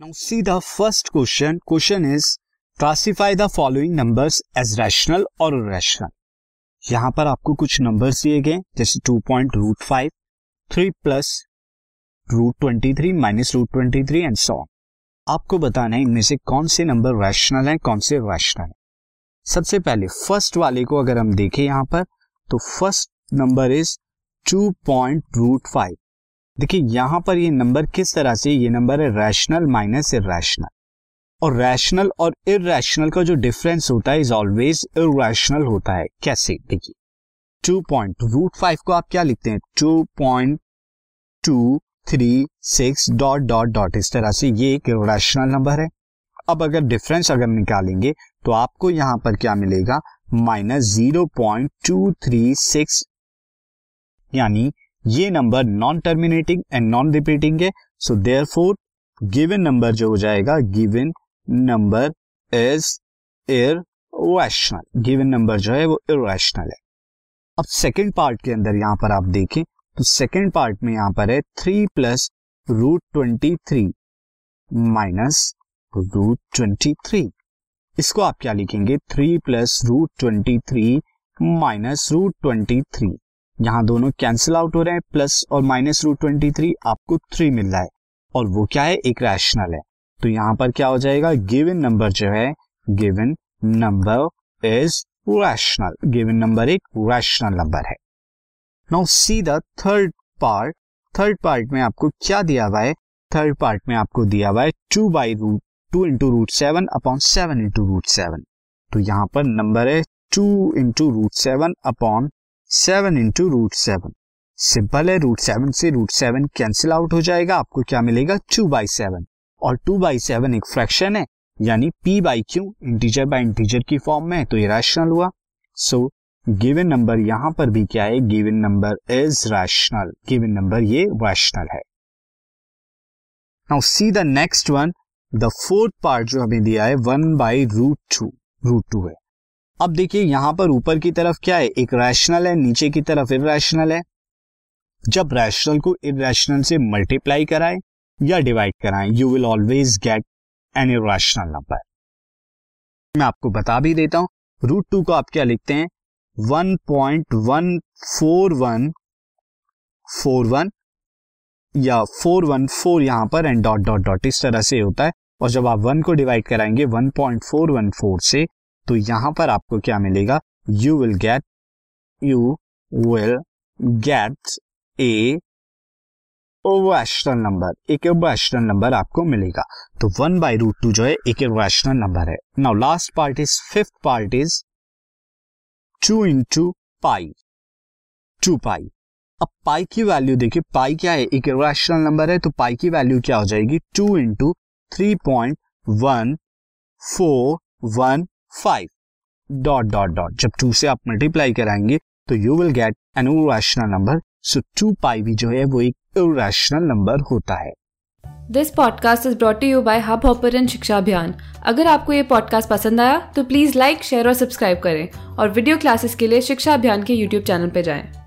Now, see the first question. Question is, classify the following numbers as rational or irrational. यहाँ पर आपको कुछ numbers दिए गए जैसे two point root five three plus root twenty three minus root twenty three and so आपको बताना है, इनमें से कौन से नंबर रैशनल है, कौन से रैशनल है सबसे पहले फ़र्स्ट वाले को अगर हम देखें यहाँ पर तो first number is two point root five देखिए, यहाँ पर ये नंबर किस तरह से, ये नंबर है रैशनल माइनस इरेशनल और रैशनल और इरेशनल का जो डिफरेंस होता है इज़ ऑलवेज इरेशनल होता है. कैसे? देखिए टू पॉइंट रूट फाइव को आप क्या लिखते हैं? Two point two three six dot dot dot इस तरह से ये एक रैशनल नंबर है. अब अगर डिफरेंस अगर निकालेंगे तो आपको यहाँ पर क्या मिलेगा? Minus zero point two three six यानी ये number non terminating and non repeating है so therefore given number जो हो जाएगा given number is irrational given number जो है वो इरेशनल है। अब सेकेंड पार्ट के अंदर यहाँ पर आप देखें तो सेकेंड पार्ट में यहाँ पर है three plus root twenty three minus root twenty three इसको आप क्या लिखेंगे? Three plus root twenty three minus root twenty three यहाँ दोनों कैंसिल आउट हो रहे हैं प्लस और माइनस रूट ट्वेंटी थ्री आपको थ्री मिल रहा है। और वो क्या है? एक रैशनल है। तो यहाँ पर क्या हो जाएगा? गिवन नंबर जो है given number is rational given number एक रैशनल नंबर है। Now see the third part third part में आपको क्या दिया हुआ है? थर्ड पार्ट में आपको दिया हुआ है two by root two into root seven upon seven into root seven तो यहाँ पर नंबर है two into root seven upon seven into root seven simple है रूट सेवन से रूट सेवन कैंसिल आउट हो जाएगा, आपको क्या मिलेगा? टू बाई सेवन और टू बाई सेवन एक फ्रैक्शन है, यानी P by Q integer by integer की फॉर्म में तो ये रैशनल हुआ. सो गिवन नंबर यहाँ पर भी क्या है? Given number is rational given number ये रैशनल है. Now see the next one the fourth part जो हमें दिया है one by root two root two है. अब देखिए, यहाँ पर ऊपर की तरफ़ क्या है? एक रैशनल है, नीचे की तरफ़ इरेशनल है। जब रैशनल को इरेशनल से मल्टीप्लाई कराएँ या डिवाइड कराएँ you will always get an irrational number मैं आपको बता भी देता हूँ। रूट टू को आप क्या लिखते हैं? One point one four one four one या फोर वन फोर यहाँ पर एंड डॉट डॉट डॉट इस तरह से होता है। और जब आप वन को डिवाइड कराएँगे one point four one four से तो यहाँ पर आपको क्या मिलेगा? You will get you will get a rational number एक रैशनल नंबर आपको मिलेगा। तो वन बाई रूट टू जो है, एक रैशनल नंबर है। Now last part is fifth part is two into pi two pi अब पाई की वैल्यू देखिए पाई क्या है? एक रैशनल नंबर है तो पाई की वैल्यू क्या हो जाएगी? Two into three point one four one five dot dot dot जब टू से आप मल्टीप्लाई कराएँगे तो you will get an irrational number so two pi भी जो है, वो एक इेशनल नंबर होता है। This podcast is brought you by Hubhopper Shiksha Abhiyan अगर आपको ये पॉडकास्ट पसंद आया तो प्लीज़ लाइक शेयर और सब्सक्राइब करें। और वीडियो क्लासेस के लिए शिक्षा अभियान के यूट्यूब चैनल पर जाएँ।